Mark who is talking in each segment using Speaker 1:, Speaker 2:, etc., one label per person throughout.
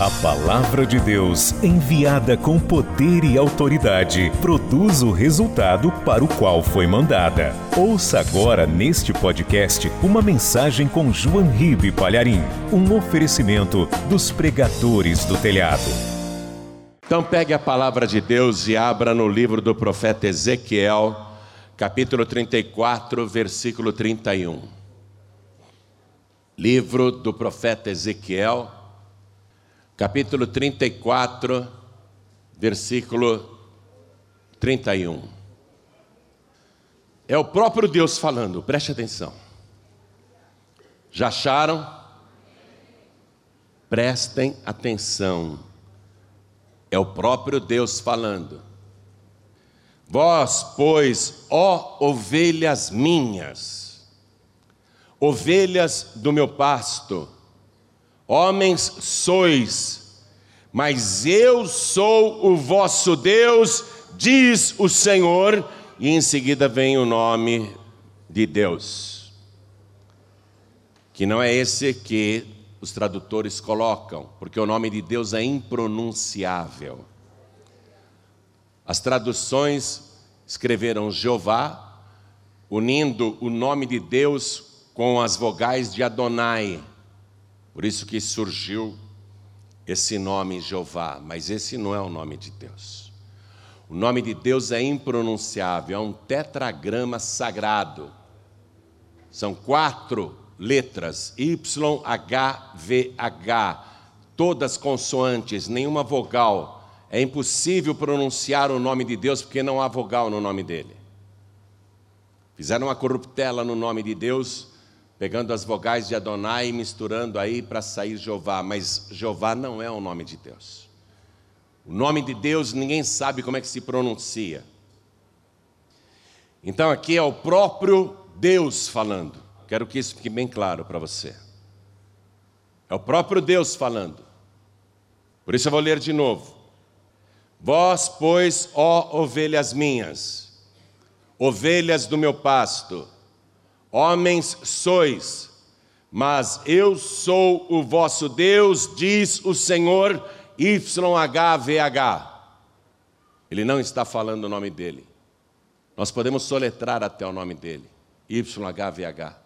Speaker 1: A palavra de Deus, enviada com poder e autoridade, produz o resultado para o qual foi mandada. Ouça agora neste podcast uma mensagem com João Ribe Palharim, um oferecimento dos pregadores do telhado.
Speaker 2: Então pegue a palavra de Deus e abra no livro do profeta Ezequiel, capítulo 34, versículo 31. Livro do profeta Ezequiel, capítulo 34, versículo 31. É o próprio Deus falando, preste atenção. Já acharam? Prestem atenção. É o próprio Deus falando. Vós, pois, ó ovelhas minhas, ovelhas do meu pasto, Homens sois, mas eu sou o vosso Deus, diz o Senhor, e em seguida vem o nome de Deus. Que não é esse que os tradutores colocam, porque o nome de Deus é impronunciável. As traduções escreveram Jeová, unindo o nome de Deus com as vogais de Adonai, por isso que surgiu esse nome Jeová, mas esse não é o nome de Deus. O nome de Deus é impronunciável, é um tetragrama sagrado. São quatro letras, Y, H, V, H, todas consoantes, nenhuma vogal. É impossível pronunciar o nome de Deus porque não há vogal no nome dele. Fizeram uma corruptela no nome de Deus pegando as vogais de Adonai e misturando aí para sair Jeová, mas Jeová não é o nome de Deus. O nome de Deus ninguém sabe como é que se pronuncia. Então aqui é o próprio Deus falando. Quero que isso fique bem claro para você. É o próprio Deus falando. Por isso eu vou ler de novo. Vós, pois, ó ovelhas minhas, ovelhas do meu pasto, Homens sois, mas eu sou o vosso Deus, diz o Senhor YHVH. Ele não está falando o nome dele. Nós podemos soletrar até o nome dele, YHVH.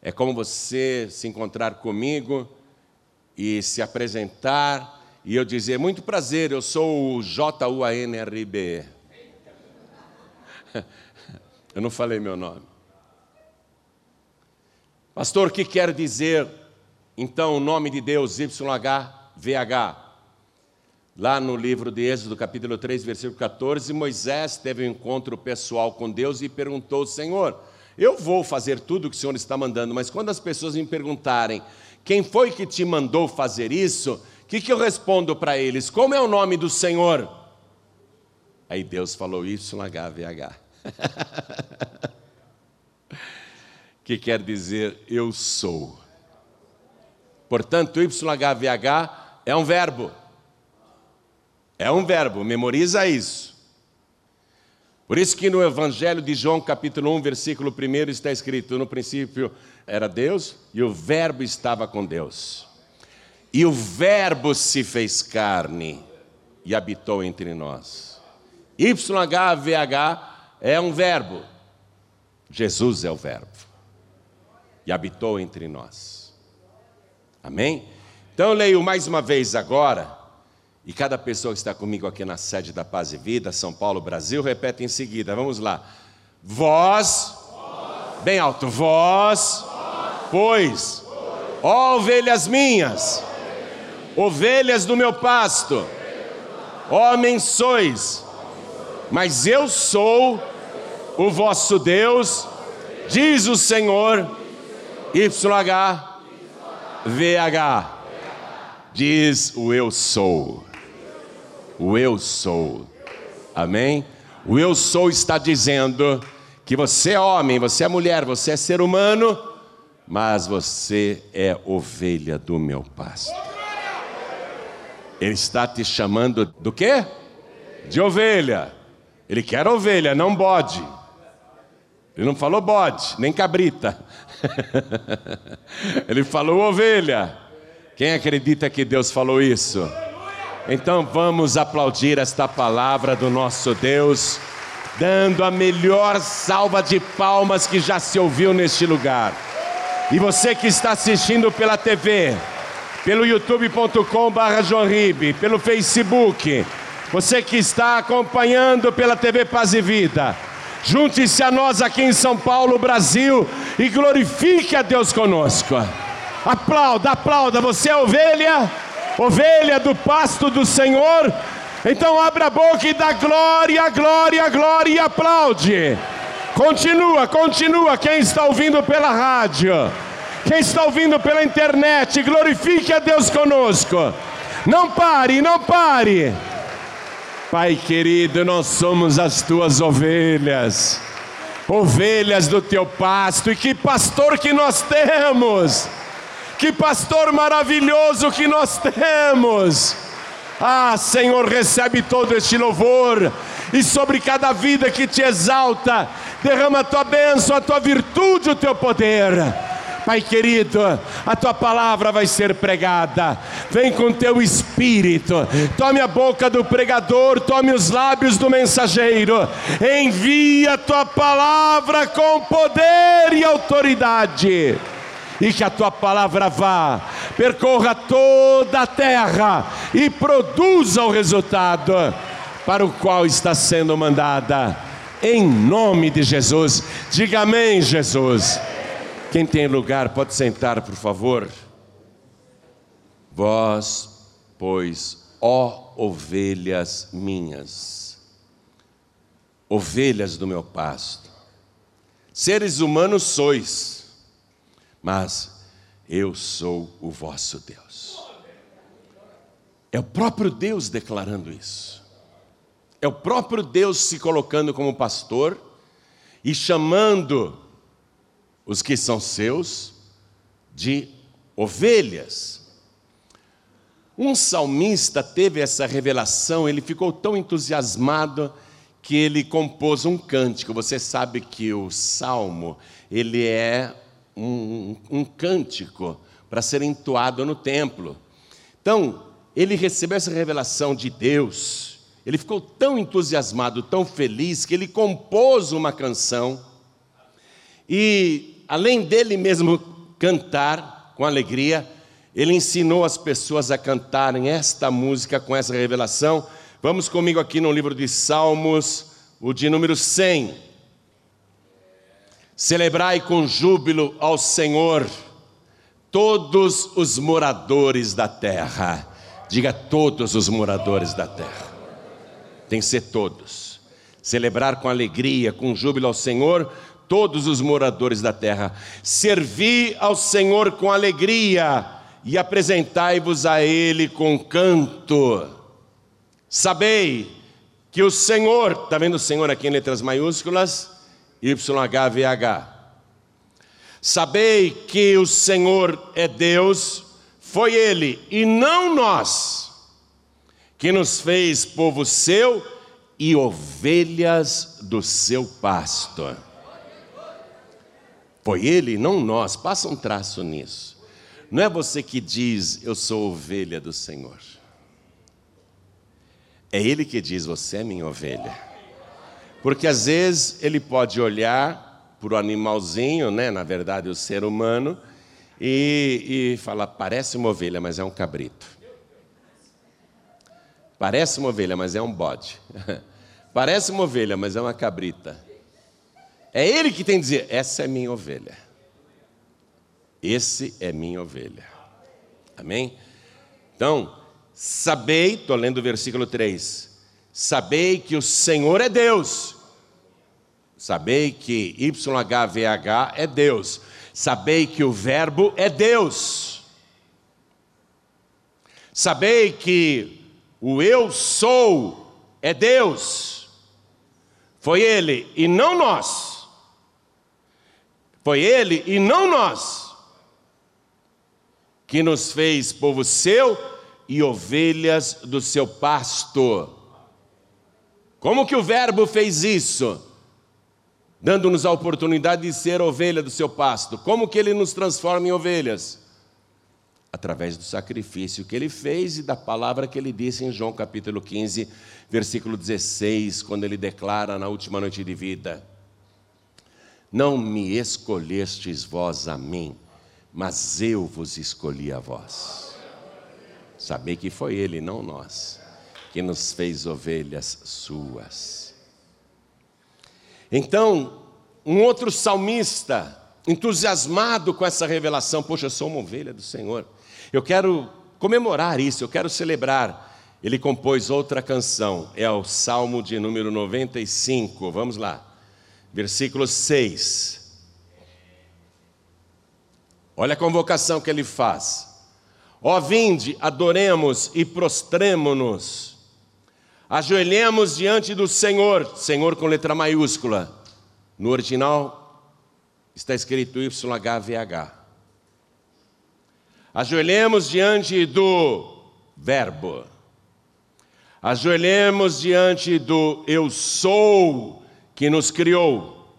Speaker 2: É como você se encontrar comigo e se apresentar e eu dizer: Muito prazer, eu sou o J-U-A-N-R-B. Eu não falei meu nome. Pastor, o que quer dizer então o nome de Deus, YHVH? Lá no livro de Êxodo, capítulo 3, versículo 14, Moisés teve um encontro pessoal com Deus e perguntou: Senhor, eu vou fazer tudo o que o Senhor está mandando, mas quando as pessoas me perguntarem quem foi que te mandou fazer isso, o que, que eu respondo para eles? Como é o nome do Senhor? Aí Deus falou YHVH. que quer dizer eu sou. Portanto, YHVH é um verbo. É um verbo, memoriza isso. Por isso que no Evangelho de João, capítulo 1, versículo 1, está escrito: no princípio era Deus e o Verbo estava com Deus. E o Verbo se fez carne e habitou entre nós. YHVH é um verbo. Jesus é o Verbo habitou entre nós. Amém? Então eu leio mais uma vez agora, e cada pessoa que está comigo aqui na sede da Paz e Vida, São Paulo, Brasil, repete em seguida. Vamos lá. Vós, vós bem alto, vós, vós pois, ó ovelhas minhas, ovelhas do meu pasto, homens sois, mas eu sou o vosso Deus, diz o Senhor YHVH. Diz o eu sou. O eu sou. Amém? O eu sou está dizendo que você é homem, você é mulher, você é ser humano, mas você é ovelha do meu pasto. Ele está te chamando do quê? De ovelha. Ele quer ovelha, não bode. Ele não falou bode, nem cabrita. Ele falou ovelha, Quem acredita que Deus falou isso? Então vamos aplaudir esta palavra do nosso Deus, dando a melhor salva de palmas que já se ouviu neste lugar. E você que está assistindo pela TV, pelo youtube.com/jorribe, pelo Facebook, você que está acompanhando pela TV Paz e Vida, junte-se a nós aqui em São Paulo, Brasil, e glorifique a Deus conosco. Aplauda, aplauda. Você é ovelha, ovelha do pasto do Senhor. Então abra a boca e dá glória, glória, glória e aplaude. Continua, continua. Quem está ouvindo pela rádio, quem está ouvindo pela internet, glorifique a Deus conosco. Não pare, não pare. Pai querido, nós somos as tuas ovelhas, ovelhas do teu pasto, e que pastor que nós temos! Que pastor maravilhoso que nós temos! Ah, Senhor, recebe todo este louvor e sobre cada vida que te exalta, derrama a tua bênção, a tua virtude, o teu poder. Pai querido, a tua palavra vai ser pregada. Vem com teu espírito. Tome a boca do pregador, tome os lábios do mensageiro. Envia a tua palavra com poder e autoridade e que a tua palavra vá, percorra toda a terra e produza o resultado para o qual está sendo mandada. Em nome de Jesus, diga amém, Jesus. Quem tem lugar, pode sentar, por favor. Vós, pois, ó ovelhas minhas, ovelhas do meu pasto, seres humanos sois, mas eu sou o vosso Deus. É o próprio Deus declarando isso. É o próprio Deus se colocando como pastor e chamando os que são seus de ovelhas. Um salmista teve essa revelação, ele ficou tão entusiasmado que ele compôs um cântico. Você sabe que o salmo, ele é um, um cântico para ser entoado no templo. Então, ele recebeu essa revelação de Deus, ele ficou tão entusiasmado, tão feliz, que ele compôs uma canção, e além dele mesmo cantar com alegria, ele ensinou as pessoas a cantarem esta música com essa revelação. Vamos comigo aqui no livro de Salmos, o de número 100. Celebrai com júbilo ao Senhor todos os moradores da terra. Diga todos os moradores da terra. Tem que ser todos. Celebrar com alegria, com júbilo ao Senhor todos os moradores da terra. Servi ao Senhor com alegria e apresentai-vos a Ele com canto. Sabei que o Senhor, está vendo o Senhor aqui em letras maiúsculas? YHVH. Sabei que o Senhor é Deus, foi Ele e não nós, que nos fez povo seu e ovelhas do seu pasto. Foi Ele, não nós. Passa um traço nisso. Não é você que diz, eu sou ovelha do Senhor. É Ele que diz, você é minha ovelha. Porque às vezes ele pode olhar para o animalzinho, né, na verdade o ser humano, e, e falar: parece uma ovelha, mas é um cabrito. Parece uma ovelha, mas é um bode. Parece uma ovelha, mas é uma cabrita. É ele que tem que dizer: essa é minha ovelha. Esse é minha ovelha. Amém? Então, sabei, estou lendo o versículo 3 Sabei que o Senhor é Deus. Sabei que YHVH é Deus. Sabei que o Verbo é Deus. Sabei que o Eu sou é Deus. Foi Ele e não nós. Foi Ele e não nós que nos fez povo seu e ovelhas do seu pasto. Como que o Verbo fez isso? Dando-nos a oportunidade de ser ovelha do seu pasto. Como que ele nos transforma em ovelhas? através do sacrifício que ele fez e da palavra que ele disse em João capítulo 15, versículo 16, quando ele declara na última noite de vida: Não me escolhestes vós a mim, mas eu vos escolhi a vós. Saber que foi ele, não nós, que nos fez ovelhas suas. Então, um outro salmista, entusiasmado com essa revelação, poxa, eu sou uma ovelha do Senhor. Eu quero comemorar isso, eu quero celebrar. Ele compôs outra canção, é o Salmo de número 95. Vamos lá. Versículo 6. Olha a convocação que ele faz. Ó vinde, adoremos e prostremo-nos. Ajoelhemos diante do Senhor, Senhor com letra maiúscula. No original está escrito YHVH. Ajoelhemos diante do Verbo. Ajoelhemos diante do Eu sou que nos criou.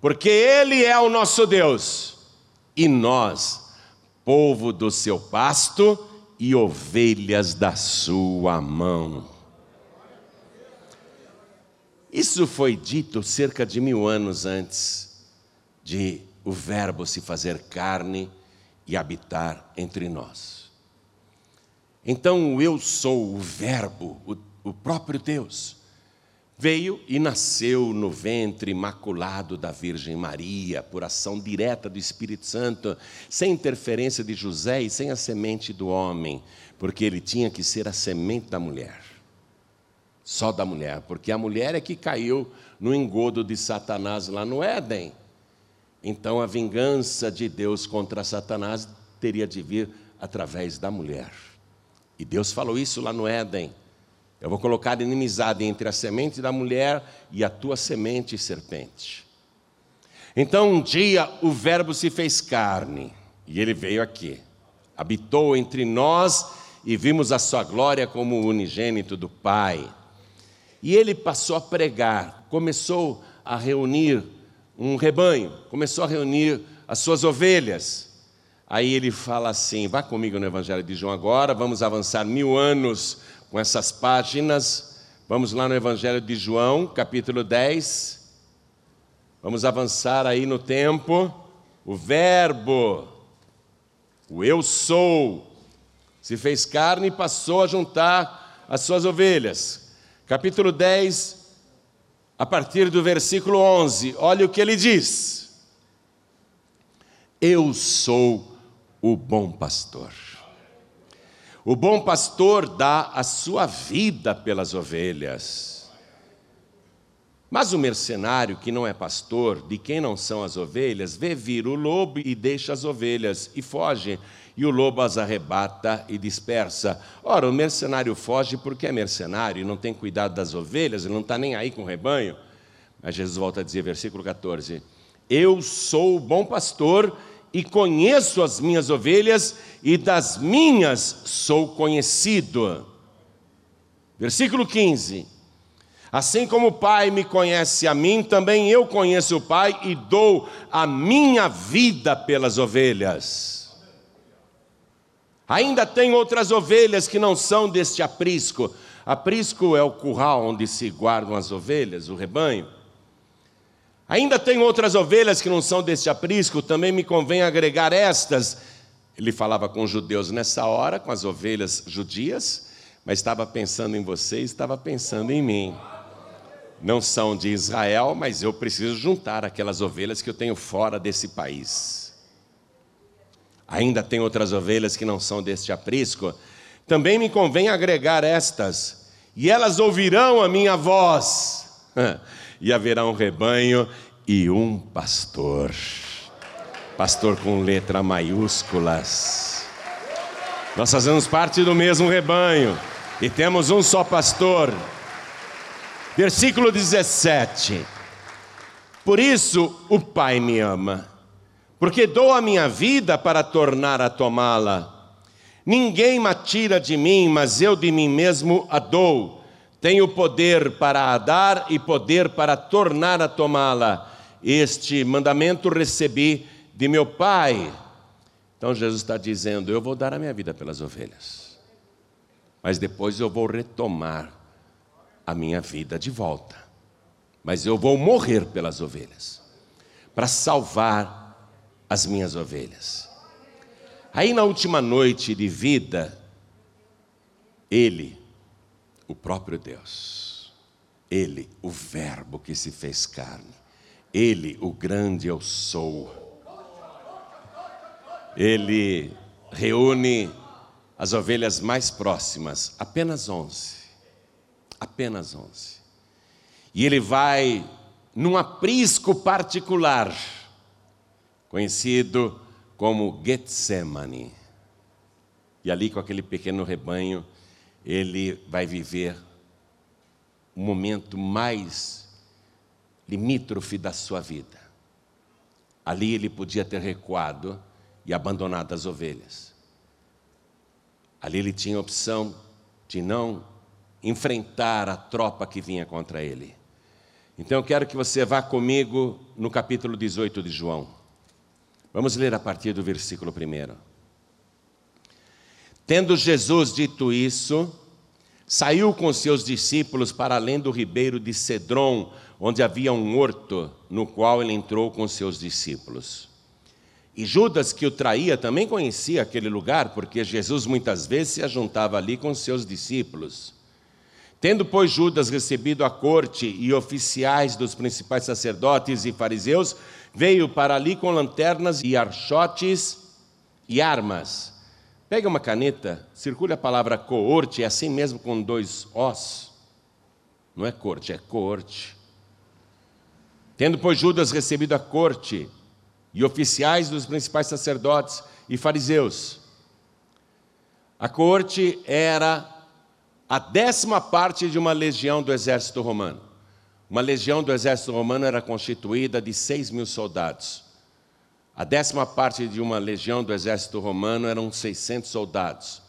Speaker 2: Porque Ele é o nosso Deus e nós, povo do seu pasto e ovelhas da sua mão. Isso foi dito cerca de mil anos antes de o Verbo se fazer carne e habitar entre nós. Então, eu sou, o Verbo, o, o próprio Deus, veio e nasceu no ventre imaculado da Virgem Maria, por ação direta do Espírito Santo, sem interferência de José e sem a semente do homem, porque ele tinha que ser a semente da mulher. Só da mulher, porque a mulher é que caiu no engodo de Satanás lá no Éden. Então a vingança de Deus contra Satanás teria de vir através da mulher. E Deus falou isso lá no Éden. Eu vou colocar inimizade entre a semente da mulher e a tua semente, serpente. Então um dia o Verbo se fez carne e ele veio aqui, habitou entre nós e vimos a sua glória como o unigênito do Pai. E ele passou a pregar, começou a reunir um rebanho, começou a reunir as suas ovelhas. Aí ele fala assim: vá comigo no Evangelho de João agora, vamos avançar mil anos com essas páginas. Vamos lá no Evangelho de João, capítulo 10. Vamos avançar aí no tempo. O Verbo, o Eu sou, se fez carne e passou a juntar as suas ovelhas. Capítulo 10, a partir do versículo 11, olha o que ele diz: Eu sou o bom pastor. O bom pastor dá a sua vida pelas ovelhas. Mas o mercenário que não é pastor, de quem não são as ovelhas, vê vir o lobo e deixa as ovelhas e foge e o lobo as arrebata e dispersa. Ora, o mercenário foge porque é mercenário e não tem cuidado das ovelhas, ele não está nem aí com o rebanho. Mas Jesus volta a dizer, versículo 14: Eu sou o bom pastor e conheço as minhas ovelhas, e das minhas sou conhecido. Versículo 15: Assim como o Pai me conhece a mim, também eu conheço o Pai e dou a minha vida pelas ovelhas. Ainda tem outras ovelhas que não são deste aprisco. Aprisco é o curral onde se guardam as ovelhas, o rebanho. Ainda tem outras ovelhas que não são deste aprisco, também me convém agregar estas. Ele falava com os judeus nessa hora, com as ovelhas judias, mas estava pensando em você e estava pensando em mim. Não são de Israel, mas eu preciso juntar aquelas ovelhas que eu tenho fora desse país. Ainda tem outras ovelhas que não são deste aprisco. Também me convém agregar estas, e elas ouvirão a minha voz, e haverá um rebanho e um pastor. Pastor com letra maiúsculas. Nós fazemos parte do mesmo rebanho e temos um só pastor. Versículo 17. Por isso o Pai me ama porque dou a minha vida para tornar a tomá-la. Ninguém me tira de mim, mas eu de mim mesmo a dou. Tenho poder para a dar e poder para tornar a tomá-la. Este mandamento recebi de meu Pai. Então Jesus está dizendo: Eu vou dar a minha vida pelas ovelhas, mas depois eu vou retomar a minha vida de volta. Mas eu vou morrer pelas ovelhas, para salvar as minhas ovelhas. Aí na última noite de vida, Ele, o próprio Deus, Ele, o Verbo que se fez carne, Ele, o grande eu sou, Ele reúne as ovelhas mais próximas, apenas onze, apenas onze, e Ele vai num aprisco particular, conhecido como Getsemane. E ali, com aquele pequeno rebanho, ele vai viver o momento mais limítrofe da sua vida. Ali ele podia ter recuado e abandonado as ovelhas. Ali ele tinha a opção de não enfrentar a tropa que vinha contra ele. Então eu quero que você vá comigo no capítulo 18 de João. Vamos ler a partir do versículo 1. Tendo Jesus dito isso, saiu com seus discípulos para além do ribeiro de Cedron, onde havia um horto, no qual ele entrou com seus discípulos. E Judas, que o traía, também conhecia aquele lugar, porque Jesus muitas vezes se ajuntava ali com seus discípulos. Tendo, pois, Judas recebido a corte e oficiais dos principais sacerdotes e fariseus, veio para ali com lanternas e archotes e armas. Pega uma caneta, circule a palavra coorte, é assim mesmo com dois os. Não é corte, é coorte. Tendo, pois, Judas recebido a corte e oficiais dos principais sacerdotes e fariseus. A corte era a décima parte de uma legião do exército romano. Uma legião do exército romano era constituída de seis mil soldados. A décima parte de uma legião do exército romano eram 600 soldados,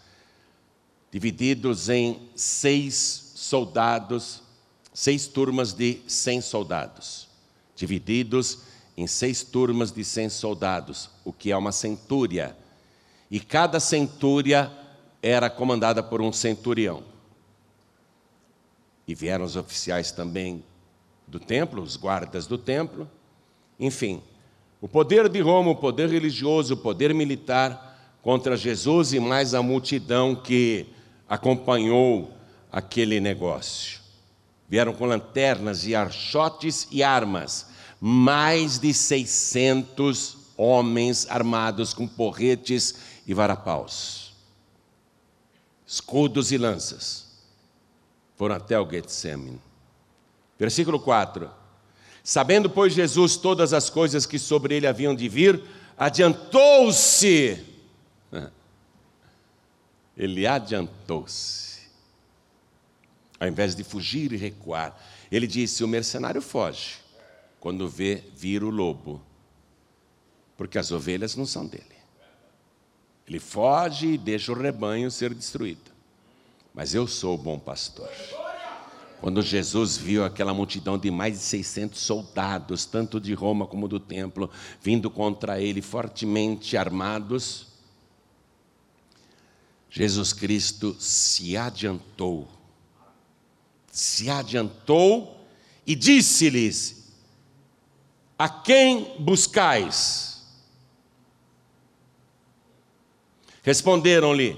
Speaker 2: divididos em seis soldados, seis turmas de 100 soldados, divididos em seis turmas de 100 soldados, o que é uma centúria. E cada centúria era comandada por um centurião. E vieram os oficiais também do templo, os guardas do templo, enfim, o poder de Roma, o poder religioso, o poder militar contra Jesus e mais a multidão que acompanhou aquele negócio. Vieram com lanternas e archotes e armas, mais de 600 homens armados com porretes e varapaus, escudos e lanças. Foram até o Getsemane. Versículo 4: Sabendo, pois, Jesus todas as coisas que sobre ele haviam de vir, adiantou-se. Ele adiantou-se. Ao invés de fugir e recuar, ele disse: O mercenário foge quando vê vir o lobo, porque as ovelhas não são dele. Ele foge e deixa o rebanho ser destruído. Mas eu sou o bom pastor. Quando Jesus viu aquela multidão de mais de 600 soldados, tanto de Roma como do templo, vindo contra ele fortemente armados, Jesus Cristo se adiantou, se adiantou e disse-lhes: A quem buscais? Responderam-lhe: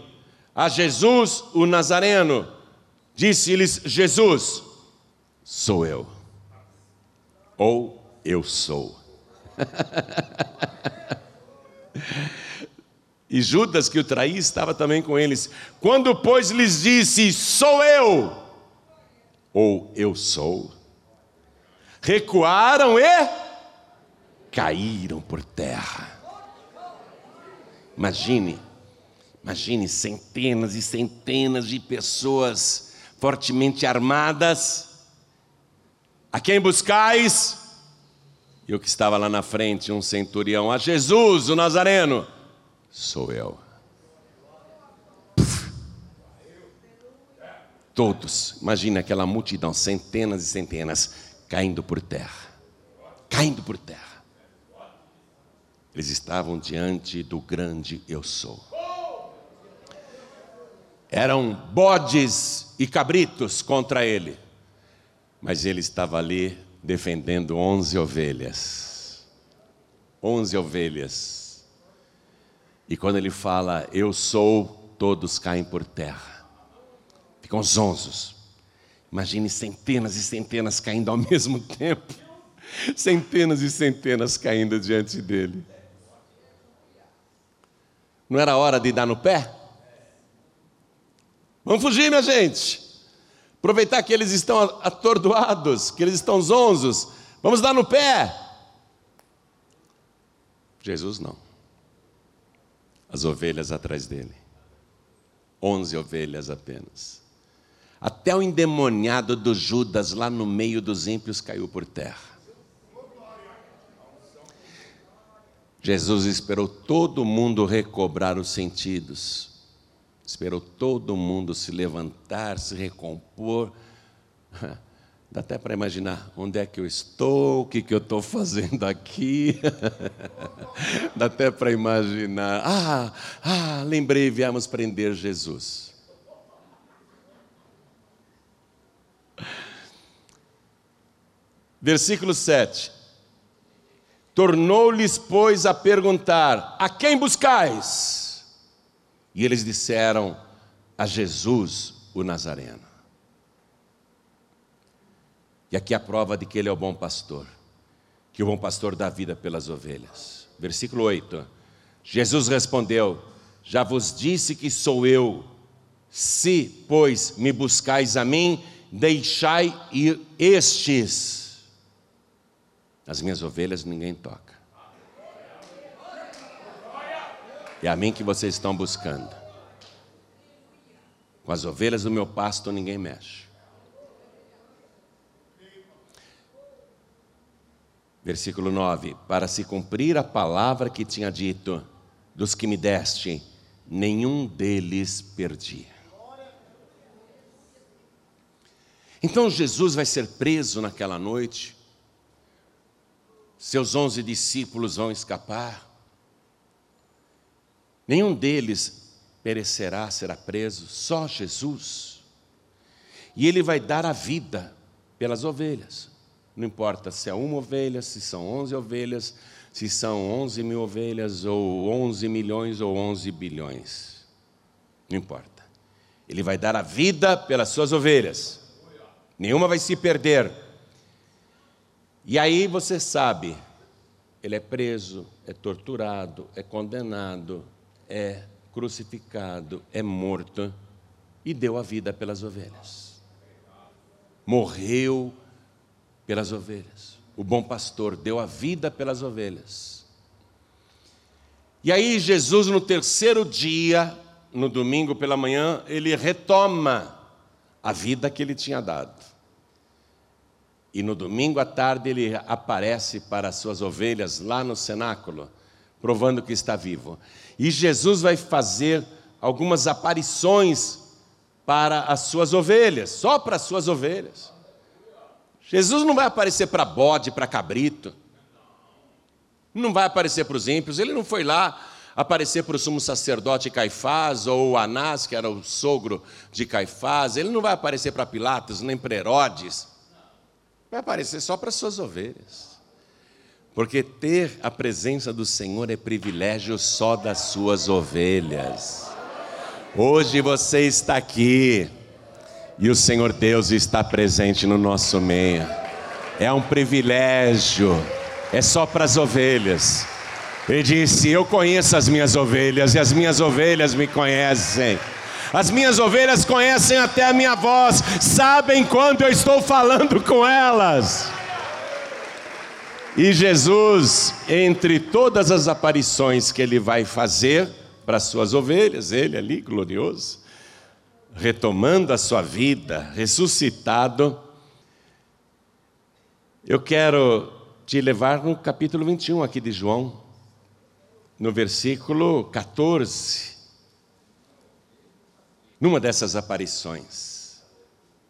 Speaker 2: A Jesus o Nazareno. Disse-lhes Jesus: Sou eu. Ou eu sou. e Judas, que o traía, estava também com eles. Quando, pois, lhes disse: Sou eu. Ou eu sou. Recuaram e caíram por terra. Imagine, imagine centenas e centenas de pessoas fortemente armadas. A quem buscais? E o que estava lá na frente, um centurião, a Jesus, o Nazareno, sou eu. Todos, imagine aquela multidão, centenas e centenas, caindo por terra. Caindo por terra. Eles estavam diante do grande eu sou. Eram bodes e cabritos contra ele, mas ele estava ali defendendo onze ovelhas. Onze ovelhas. E quando ele fala, eu sou, todos caem por terra. Ficam zonzos. Imagine centenas e centenas caindo ao mesmo tempo. Centenas e centenas caindo diante dele. Não era hora de dar no pé? Vamos fugir, minha gente. Aproveitar que eles estão atordoados, que eles estão zonzos. Vamos dar no pé. Jesus não. As ovelhas atrás dele. Onze ovelhas apenas. Até o endemoniado do Judas lá no meio dos ímpios caiu por terra. Jesus esperou todo mundo recobrar os sentidos, esperou todo mundo se levantar, se recompor. Dá até para imaginar onde é que eu estou, o que, que eu estou fazendo aqui. Dá até para imaginar. Ah, ah, lembrei, viemos prender Jesus. Versículo 7. Tornou-lhes, pois, a perguntar: A quem buscais? E eles disseram: A Jesus, o Nazareno. E aqui a prova de que ele é o bom pastor, que o bom pastor dá vida pelas ovelhas. Versículo 8: Jesus respondeu: Já vos disse que sou eu. Se, pois, me buscais a mim, deixai ir estes as minhas ovelhas ninguém toca. É a mim que vocês estão buscando. Com as ovelhas do meu pasto ninguém mexe. Versículo 9: Para se cumprir a palavra que tinha dito, dos que me deste, nenhum deles perdi. Então Jesus vai ser preso naquela noite, seus onze discípulos vão escapar. Nenhum deles perecerá, será preso, só Jesus. E ele vai dar a vida pelas ovelhas. Não importa se é uma ovelha, se são onze ovelhas, se são onze mil ovelhas, ou onze milhões, ou onze bilhões. Não importa. Ele vai dar a vida pelas suas ovelhas. Nenhuma vai se perder. E aí você sabe, ele é preso, é torturado, é condenado, é crucificado, é morto e deu a vida pelas ovelhas. Morreu pelas ovelhas. O bom pastor deu a vida pelas ovelhas. E aí, Jesus, no terceiro dia, no domingo pela manhã, ele retoma a vida que ele tinha dado. E no domingo à tarde ele aparece para as suas ovelhas lá no cenáculo, provando que está vivo. E Jesus vai fazer algumas aparições para as suas ovelhas, só para as suas ovelhas. Jesus não vai aparecer para bode, para cabrito. Não vai aparecer para os ímpios. Ele não foi lá aparecer para o sumo sacerdote Caifás ou Anás, que era o sogro de Caifás. Ele não vai aparecer para Pilatos, nem para Herodes. Vai aparecer só para suas ovelhas. Porque ter a presença do Senhor é privilégio só das suas ovelhas. Hoje você está aqui e o Senhor Deus está presente no nosso meio. É um privilégio, é só para as ovelhas. Ele disse: Eu conheço as minhas ovelhas e as minhas ovelhas me conhecem. As minhas ovelhas conhecem até a minha voz, sabem quando eu estou falando com elas. E Jesus, entre todas as aparições que ele vai fazer para as suas ovelhas, ele ali glorioso, retomando a sua vida, ressuscitado, eu quero te levar no capítulo 21 aqui de João, no versículo 14 numa dessas aparições,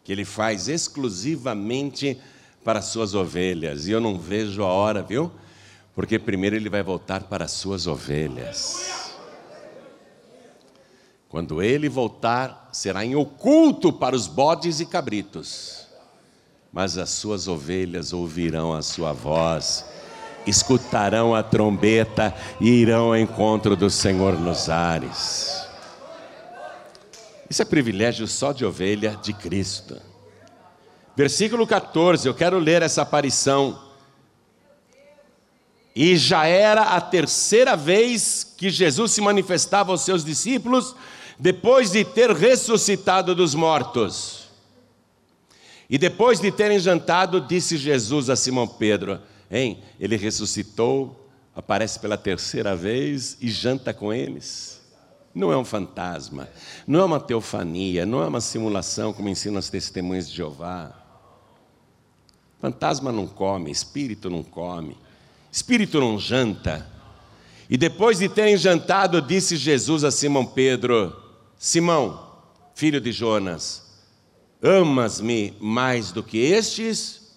Speaker 2: que ele faz exclusivamente para suas ovelhas, e eu não vejo a hora, viu? Porque primeiro ele vai voltar para as suas ovelhas. Quando ele voltar, será em oculto para os bodes e cabritos, mas as suas ovelhas ouvirão a sua voz, escutarão a trombeta e irão ao encontro do Senhor nos ares. Isso é privilégio só de ovelha de Cristo. Versículo 14, eu quero ler essa aparição. E já era a terceira vez que Jesus se manifestava aos seus discípulos depois de ter ressuscitado dos mortos. E depois de terem jantado, disse Jesus a Simão Pedro: Hein, ele ressuscitou, aparece pela terceira vez e janta com eles. Não é um fantasma, não é uma teofania, não é uma simulação como ensinam as testemunhas de Jeová. Fantasma não come, espírito não come, espírito não janta. E depois de terem jantado, disse Jesus a Simão Pedro: Simão, filho de Jonas, amas-me mais do que estes?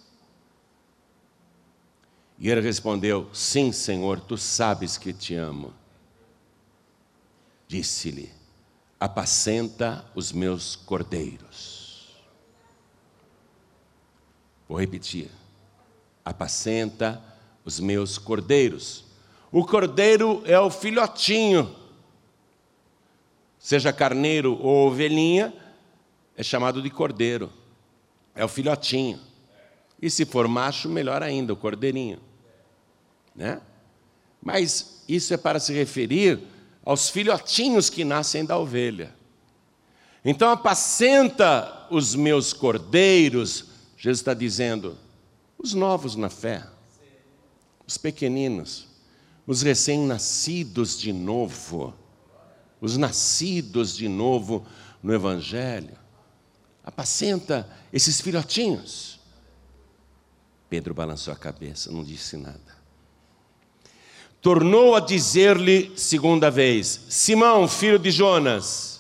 Speaker 2: E ele respondeu: Sim, Senhor, tu sabes que te amo. Disse-lhe: Apacenta os meus cordeiros. Vou repetir: Apacenta os meus cordeiros. O cordeiro é o filhotinho seja carneiro ou ovelhinha, é chamado de cordeiro. É o filhotinho. E se for macho, melhor ainda, o cordeirinho. Né? Mas isso é para se referir aos filhotinhos que nascem da ovelha. Então apacenta os meus cordeiros, Jesus está dizendo, os novos na fé, os pequeninos, os recém-nascidos de novo os nascidos de novo no Evangelho. Apacenta esses filhotinhos. Pedro balançou a cabeça, não disse nada. Tornou a dizer-lhe segunda vez: Simão, filho de Jonas,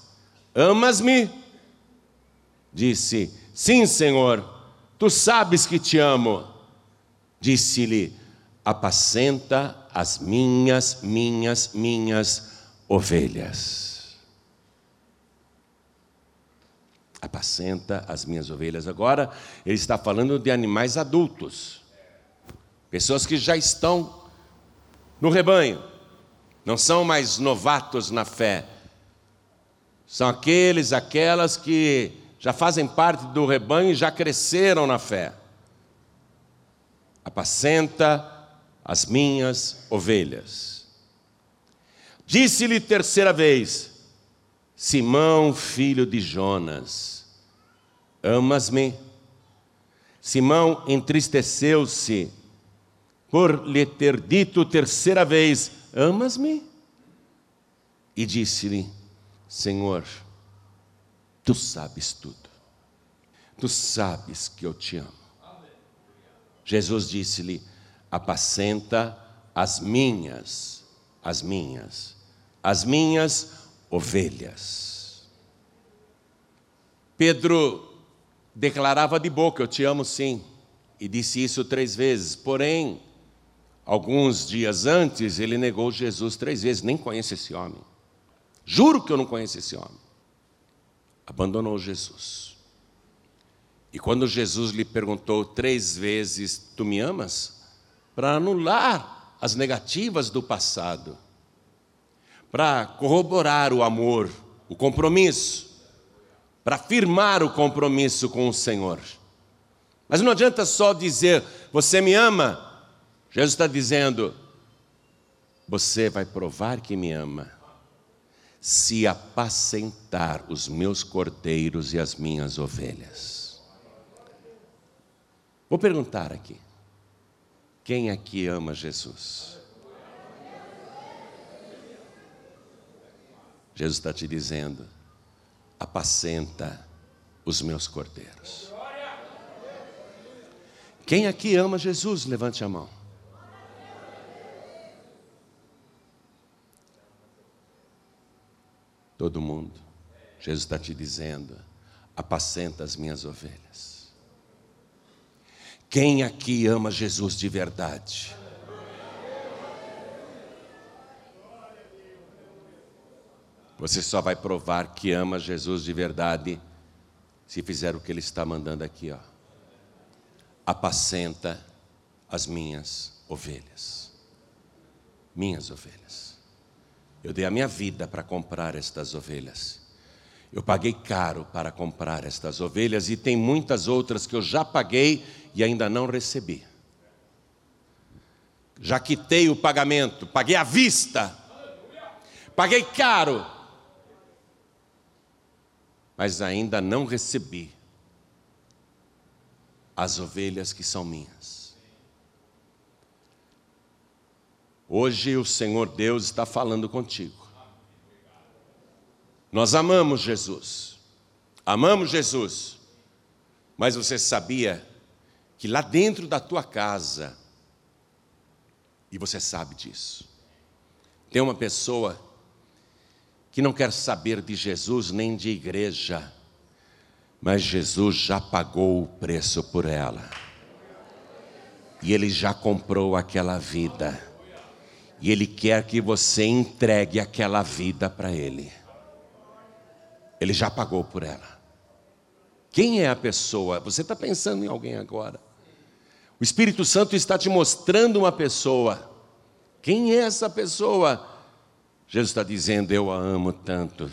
Speaker 2: amas-me? Disse: Sim, Senhor, tu sabes que te amo. Disse-lhe: Apacenta as minhas, minhas, minhas ovelhas. Apacenta as minhas ovelhas. Agora, ele está falando de animais adultos, pessoas que já estão no rebanho, não são mais novatos na fé, são aqueles, aquelas que já fazem parte do rebanho e já cresceram na fé. Apacenta as minhas ovelhas. Disse-lhe terceira vez: Simão, filho de Jonas, amas-me? Simão entristeceu-se por lhe ter dito terceira vez: Amas-me? E disse-lhe: Senhor, tu sabes tudo, tu sabes que eu te amo. Jesus disse-lhe: Apacenta as minhas, as minhas as minhas ovelhas. Pedro declarava de boca: Eu te amo sim, e disse isso três vezes, porém, alguns dias antes, ele negou Jesus três vezes, nem conhece esse homem. Juro que eu não conheço esse homem. Abandonou Jesus. E quando Jesus lhe perguntou três vezes: Tu me amas? Para anular as negativas do passado para corroborar o amor, o compromisso, para firmar o compromisso com o Senhor. Mas não adianta só dizer, você me ama. Jesus está dizendo, você vai provar que me ama, se apacentar os meus cordeiros e as minhas ovelhas. Vou perguntar aqui: quem aqui ama Jesus? Jesus está te dizendo: apacenta os meus cordeiros. Quem aqui ama Jesus, levante a mão. todo mundo. Jesus está te dizendo: apacenta as minhas ovelhas. Quem aqui ama Jesus de verdade? Você só vai provar que ama Jesus de verdade se fizer o que ele está mandando aqui, ó. Apacenta as minhas ovelhas. Minhas ovelhas. Eu dei a minha vida para comprar estas ovelhas. Eu paguei caro para comprar estas ovelhas e tem muitas outras que eu já paguei e ainda não recebi. Já quitei o pagamento, paguei à vista, paguei caro, mas ainda não recebi as ovelhas que são minhas. Hoje o Senhor Deus está falando contigo. Nós amamos Jesus, amamos Jesus, mas você sabia que lá dentro da tua casa, e você sabe disso, tem uma pessoa que não quer saber de Jesus nem de igreja, mas Jesus já pagou o preço por ela. E ele já comprou aquela vida. E ele quer que você entregue aquela vida para ele. Ele já pagou por ela. Quem é a pessoa? Você está pensando em alguém agora. O Espírito Santo está te mostrando uma pessoa. Quem é essa pessoa? Jesus está dizendo: Eu a amo tanto.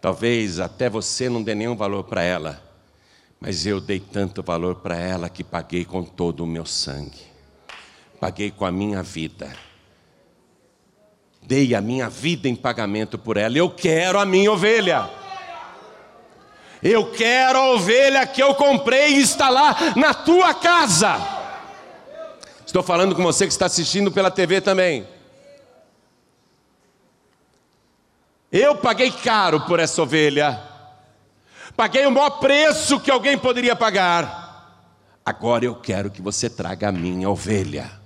Speaker 2: Talvez até você não dê nenhum valor para ela, mas eu dei tanto valor para ela que paguei com todo o meu sangue, paguei com a minha vida, dei a minha vida em pagamento por ela. Eu quero a minha ovelha. Eu quero a ovelha que eu comprei e está lá na tua casa. Estou falando com você que está assistindo pela TV também. Eu paguei caro por essa ovelha. Paguei o maior preço que alguém poderia pagar. Agora eu quero que você traga a minha ovelha.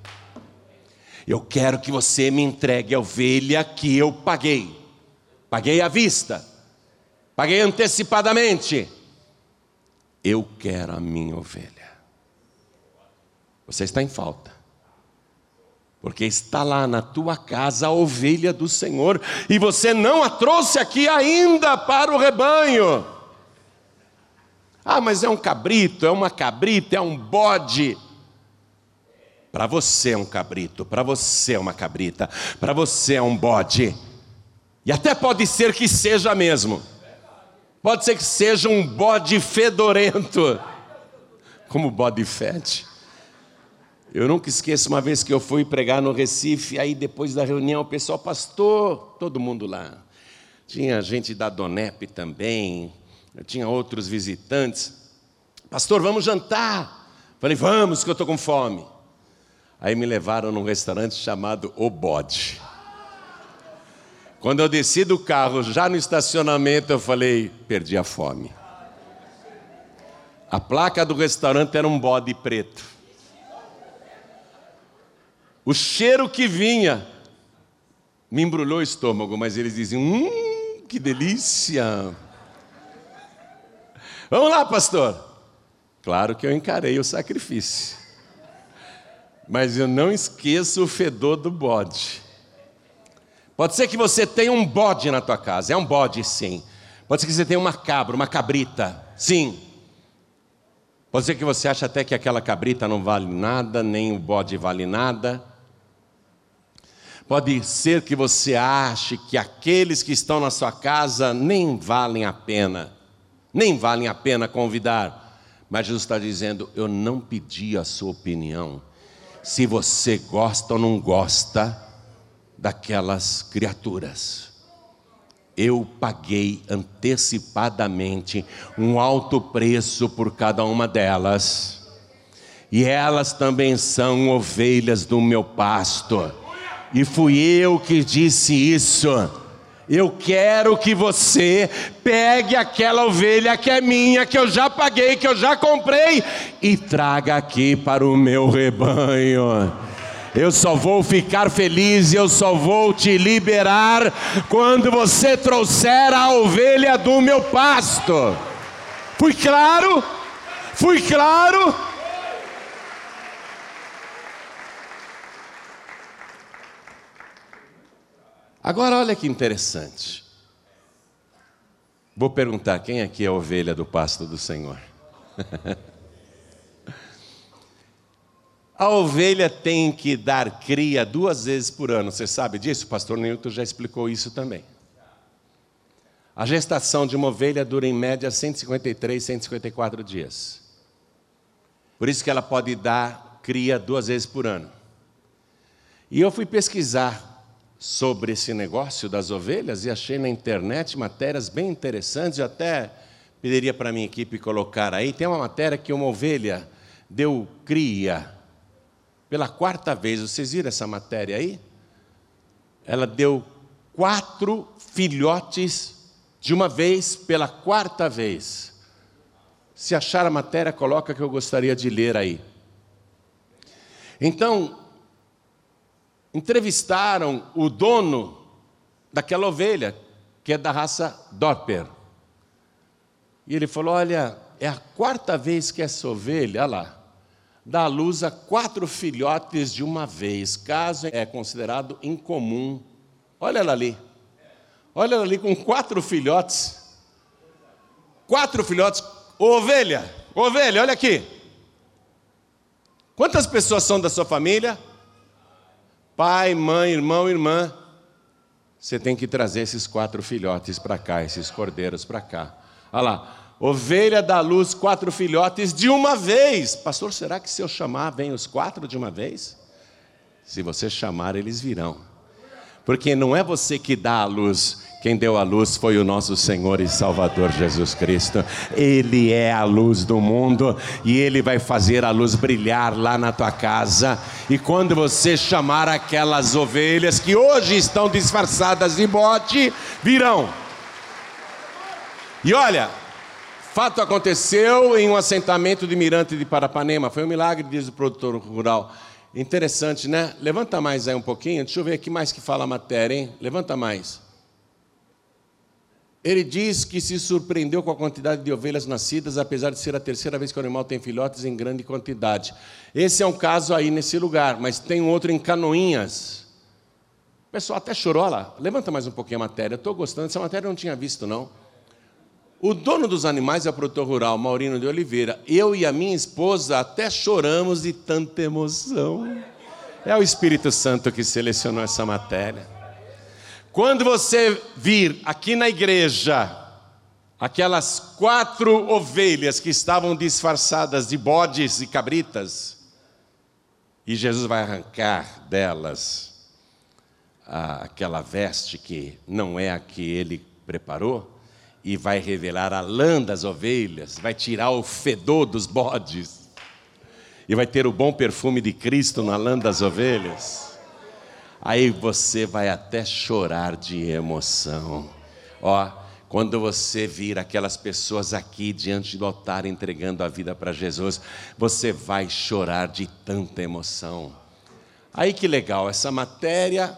Speaker 2: Eu quero que você me entregue a ovelha que eu paguei. Paguei à vista. Paguei antecipadamente. Eu quero a minha ovelha. Você está em falta porque está lá na tua casa a ovelha do Senhor e você não a trouxe aqui ainda para o rebanho. Ah, mas é um cabrito, é uma cabrita, é um bode. Para você é um cabrito, para você é uma cabrita, para você é um bode. E até pode ser que seja mesmo. Pode ser que seja um bode fedorento, como bode fede. Eu nunca esqueço uma vez que eu fui pregar no Recife, aí depois da reunião o pessoal, pastor, todo mundo lá. Tinha gente da Donep também, tinha outros visitantes. Pastor, vamos jantar. Falei, vamos, que eu estou com fome. Aí me levaram num restaurante chamado O Bode. Quando eu desci do carro, já no estacionamento, eu falei, perdi a fome. A placa do restaurante era um bode preto. O cheiro que vinha me embrulhou o estômago, mas eles diziam: Hum, que delícia! Vamos lá, pastor. Claro que eu encarei o sacrifício, mas eu não esqueço o fedor do bode. Pode ser que você tenha um bode na tua casa, é um bode sim. Pode ser que você tenha uma cabra, uma cabrita, sim. Pode ser que você ache até que aquela cabrita não vale nada, nem o bode vale nada. Pode ser que você ache que aqueles que estão na sua casa nem valem a pena, nem valem a pena convidar. Mas Jesus está dizendo: Eu não pedi a sua opinião, se você gosta ou não gosta daquelas criaturas. Eu paguei antecipadamente um alto preço por cada uma delas, e elas também são ovelhas do meu pasto e fui eu que disse isso. Eu quero que você pegue aquela ovelha que é minha, que eu já paguei, que eu já comprei, e traga aqui para o meu rebanho. Eu só vou ficar feliz eu só vou te liberar quando você trouxer a ovelha do meu pasto. Fui claro? Fui claro? Agora, olha que interessante. Vou perguntar: quem aqui é a ovelha do pasto do Senhor? a ovelha tem que dar cria duas vezes por ano. Você sabe disso? O pastor Newton já explicou isso também. A gestação de uma ovelha dura em média 153, 154 dias. Por isso que ela pode dar cria duas vezes por ano. E eu fui pesquisar sobre esse negócio das ovelhas e achei na internet matérias bem interessantes. Eu até pediria para a minha equipe colocar aí. Tem uma matéria que uma ovelha deu cria pela quarta vez. Vocês viram essa matéria aí? Ela deu quatro filhotes de uma vez pela quarta vez. Se achar a matéria, coloca que eu gostaria de ler aí. Então, entrevistaram o dono daquela ovelha, que é da raça Dorper. E ele falou: Olha, é a quarta vez que essa ovelha, olha lá, dá à luz a quatro filhotes de uma vez, caso é considerado incomum. Olha ela ali. Olha ela ali com quatro filhotes. Quatro filhotes. ovelha, ovelha, olha aqui. Quantas pessoas são da sua família? Pai, mãe, irmão, irmã, você tem que trazer esses quatro filhotes para cá, esses cordeiros para cá. Olha lá, ovelha da luz, quatro filhotes de uma vez. Pastor, será que se eu chamar, vem os quatro de uma vez? Se você chamar, eles virão. Porque não é você que dá a luz, quem deu a luz foi o nosso Senhor e Salvador Jesus Cristo. Ele é a luz do mundo e ele vai fazer a luz brilhar lá na tua casa. E quando você chamar aquelas ovelhas que hoje estão disfarçadas de bote, virão. E olha, fato aconteceu em um assentamento de Mirante de Parapanema. Foi um milagre, diz o produtor rural. Interessante, né? Levanta mais aí um pouquinho. Deixa eu ver aqui mais que fala a matéria, hein? Levanta mais. Ele diz que se surpreendeu com a quantidade de ovelhas nascidas, apesar de ser a terceira vez que o animal tem filhotes em grande quantidade. Esse é um caso aí nesse lugar, mas tem outro em Canoinhas. O pessoal até chorou lá. Levanta mais um pouquinho a matéria. Estou gostando. Essa matéria eu não tinha visto, não. O dono dos animais é o produtor rural, Maurino de Oliveira. Eu e a minha esposa até choramos de tanta emoção. É o Espírito Santo que selecionou essa matéria. Quando você vir aqui na igreja aquelas quatro ovelhas que estavam disfarçadas de bodes e cabritas, e Jesus vai arrancar delas aquela veste que não é a que ele preparou, e vai revelar a lã das ovelhas, vai tirar o fedor dos bodes, e vai ter o bom perfume de Cristo na lã das ovelhas aí você vai até chorar de emoção. Ó, quando você vir aquelas pessoas aqui diante do altar entregando a vida para Jesus, você vai chorar de tanta emoção. Aí que legal, essa matéria.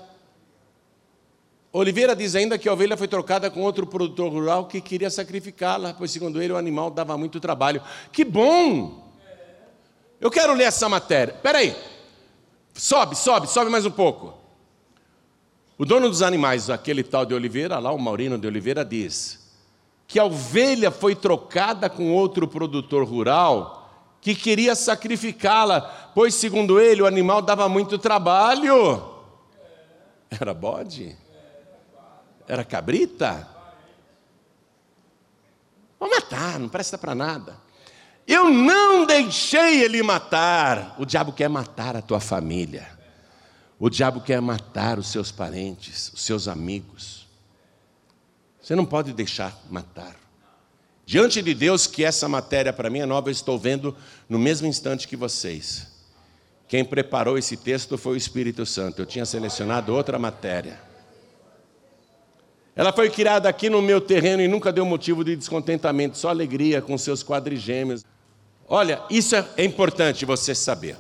Speaker 2: Oliveira diz ainda que a ovelha foi trocada com outro produtor rural que queria sacrificá-la, pois, segundo ele, o animal dava muito trabalho. Que bom! Eu quero ler essa matéria. Espera aí. Sobe, sobe, sobe mais um pouco. O dono dos animais, aquele tal de Oliveira, lá o Maurino de Oliveira, diz que a ovelha foi trocada com outro produtor rural que queria sacrificá-la, pois, segundo ele, o animal dava muito trabalho. Era bode? Era cabrita? Vou matar, não presta para nada. Eu não deixei ele matar. O diabo quer matar a tua família. O diabo quer matar os seus parentes, os seus amigos. Você não pode deixar matar. Diante de Deus, que essa matéria para mim é nova, eu estou vendo no mesmo instante que vocês. Quem preparou esse texto foi o Espírito Santo. Eu tinha selecionado outra matéria. Ela foi criada aqui no meu terreno e nunca deu motivo de descontentamento, só alegria com seus quadrigêmeos. Olha, isso é importante você saber.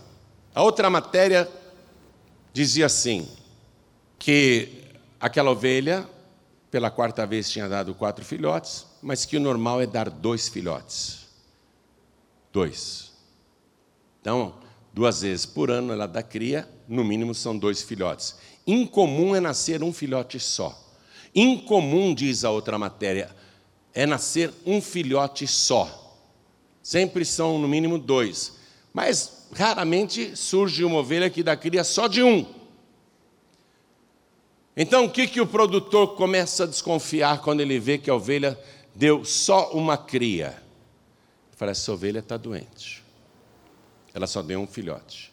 Speaker 2: A outra matéria dizia assim: que aquela ovelha, pela quarta vez, tinha dado quatro filhotes, mas que o normal é dar dois filhotes. Dois. Então, duas vezes por ano ela dá cria, no mínimo são dois filhotes. Incomum é nascer um filhote só. Incomum, diz a outra matéria, é nascer um filhote só. Sempre são no mínimo dois. Mas raramente surge uma ovelha que dá cria só de um. Então o que, que o produtor começa a desconfiar quando ele vê que a ovelha deu só uma cria? Ele fala: essa ovelha está doente. Ela só deu um filhote.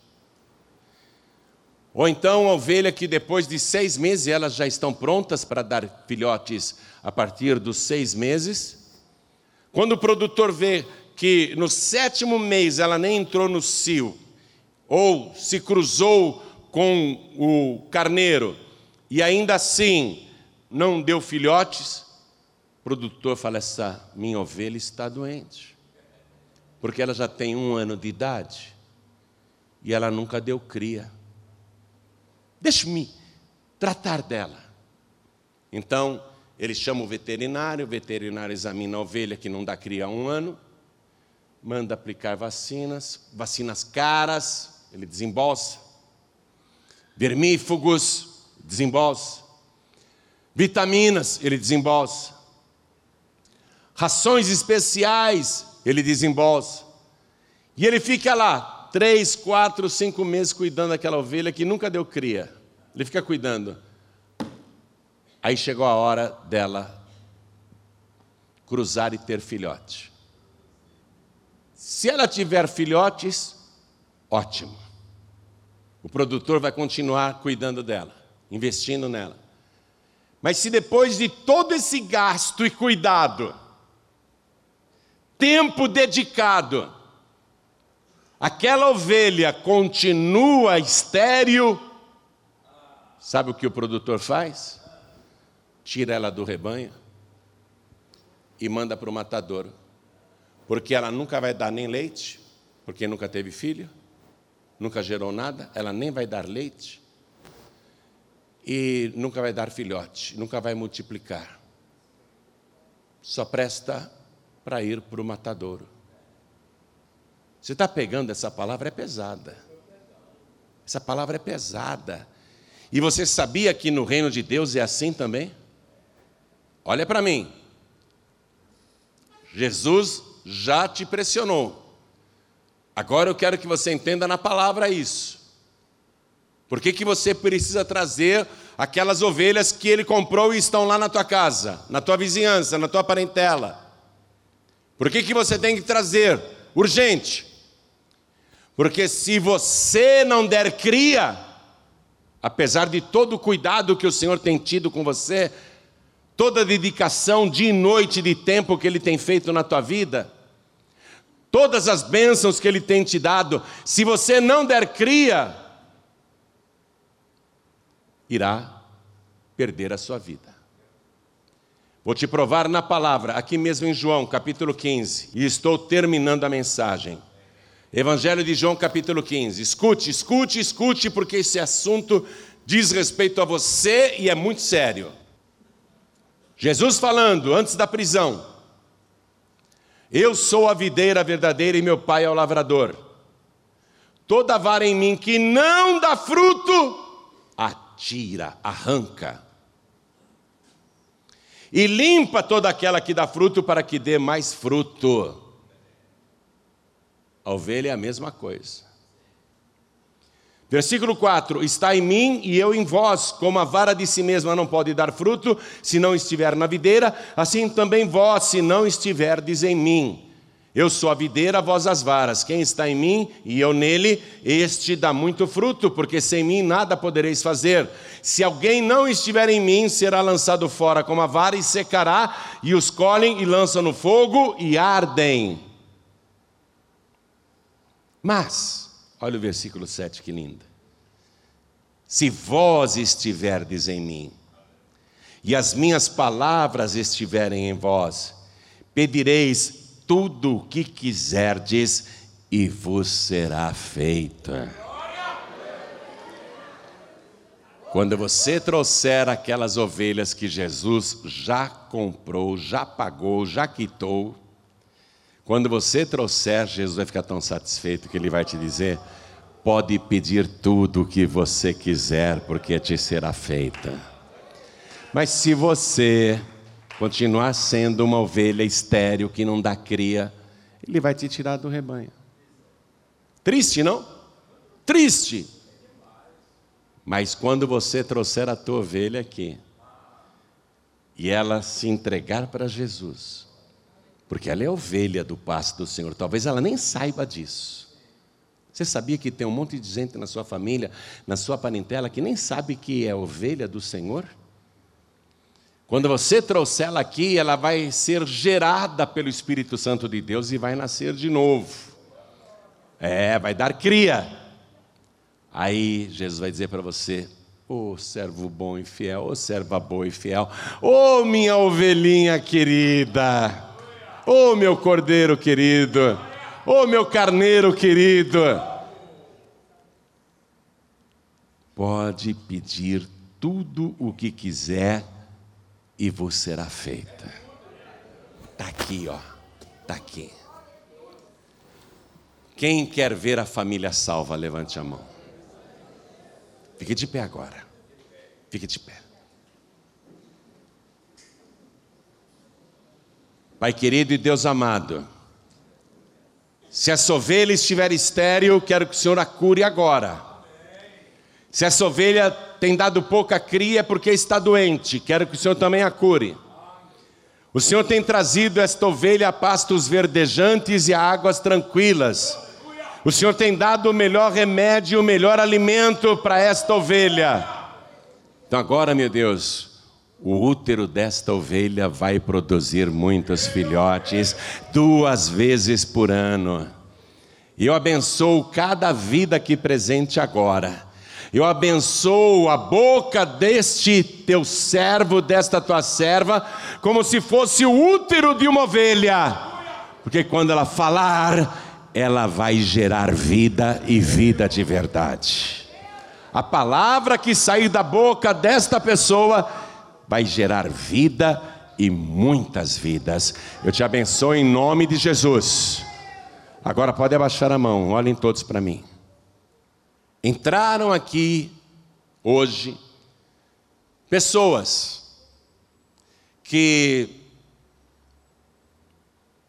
Speaker 2: Ou então a ovelha que depois de seis meses elas já estão prontas para dar filhotes a partir dos seis meses. Quando o produtor vê que no sétimo mês ela nem entrou no cio, ou se cruzou com o carneiro, e ainda assim não deu filhotes, o produtor fala: essa minha ovelha está doente, porque ela já tem um ano de idade e ela nunca deu cria. Deixe-me tratar dela. Então, ele chama o veterinário, o veterinário examina a ovelha que não dá cria há um ano, manda aplicar vacinas, vacinas caras, ele desembolsa. Vermífugos, desembolsa. Vitaminas, ele desembolsa. Rações especiais, ele desembolsa. E ele fica lá, três, quatro, cinco meses cuidando daquela ovelha que nunca deu cria. Ele fica cuidando. Aí chegou a hora dela cruzar e ter filhote. Se ela tiver filhotes, ótimo. O produtor vai continuar cuidando dela, investindo nela. Mas se depois de todo esse gasto e cuidado, tempo dedicado, aquela ovelha continua estéril, sabe o que o produtor faz? Tira ela do rebanho e manda para o matadouro, porque ela nunca vai dar nem leite, porque nunca teve filho, nunca gerou nada, ela nem vai dar leite e nunca vai dar filhote, nunca vai multiplicar. Só presta para ir para o matadouro. Você está pegando essa palavra? É pesada. Essa palavra é pesada. E você sabia que no reino de Deus é assim também? Olha para mim. Jesus já te pressionou. Agora eu quero que você entenda na palavra isso. Por que, que você precisa trazer aquelas ovelhas que ele comprou e estão lá na tua casa, na tua vizinhança, na tua parentela? Por que, que você tem que trazer? Urgente. Porque se você não der cria, apesar de todo o cuidado que o Senhor tem tido com você, toda a dedicação de noite, de tempo que Ele tem feito na tua vida, todas as bênçãos que Ele tem te dado, se você não der cria, irá perder a sua vida. Vou te provar na palavra, aqui mesmo em João, capítulo 15, e estou terminando a mensagem. Evangelho de João, capítulo 15. Escute, escute, escute, porque esse assunto diz respeito a você e é muito sério. Jesus falando antes da prisão: Eu sou a videira verdadeira e meu pai é o lavrador. Toda vara em mim que não dá fruto, atira, arranca. E limpa toda aquela que dá fruto para que dê mais fruto. A ovelha é a mesma coisa. Versículo 4: Está em mim e eu em vós, como a vara de si mesma não pode dar fruto, se não estiver na videira, assim também vós, se não estiverdes em mim. Eu sou a videira, vós as varas. Quem está em mim e eu nele, este dá muito fruto, porque sem mim nada podereis fazer. Se alguém não estiver em mim, será lançado fora como a vara e secará, e os colhem e lançam no fogo e ardem. Mas, olha o versículo 7 que lindo. Se vós estiverdes em mim, e as minhas palavras estiverem em vós, pedireis tudo o que quiserdes e vos será feito. Quando você trouxer aquelas ovelhas que Jesus já comprou, já pagou, já quitou, quando você trouxer, Jesus vai ficar tão satisfeito que ele vai te dizer: pode pedir tudo o que você quiser, porque te será feita. Mas se você continuar sendo uma ovelha estéril que não dá cria, ele vai te tirar do rebanho. Triste, não? Triste. Mas quando você trouxer a tua ovelha aqui e ela se entregar para Jesus, porque ela é ovelha do pasto do Senhor, talvez ela nem saiba disso. Você sabia que tem um monte de gente na sua família, na sua parentela, que nem sabe que é ovelha do Senhor? Quando você trouxer ela aqui, ela vai ser gerada pelo Espírito Santo de Deus e vai nascer de novo. É, vai dar cria. Aí Jesus vai dizer para você: Ô oh, servo bom e fiel, ô oh, serva boa e fiel, ô oh, minha ovelhinha querida, ô meu cordeiro querido, ô meu carneiro querido. Pode pedir tudo o que quiser e vos será feita. Está aqui, ó. Está aqui. Quem quer ver a família salva, levante a mão. Fique de pé agora. Fique de pé. Pai querido e Deus amado, se essa ovelha estiver estéril, quero que o Senhor a cure agora. Se essa ovelha tem dado pouca cria é porque está doente, quero que o Senhor também a cure. O Senhor tem trazido esta ovelha a pastos verdejantes e a águas tranquilas. O Senhor tem dado o melhor remédio, o melhor alimento para esta ovelha. Então, agora, meu Deus, o útero desta ovelha vai produzir muitos filhotes, duas vezes por ano. E eu abençoo cada vida aqui presente agora eu abençoo a boca deste teu servo, desta tua serva, como se fosse o útero de uma ovelha, porque quando ela falar, ela vai gerar vida e vida de verdade. A palavra que sair da boca desta pessoa vai gerar vida e muitas vidas. Eu te abençoo em nome de Jesus. Agora pode abaixar a mão, olhem todos para mim. Entraram aqui hoje pessoas que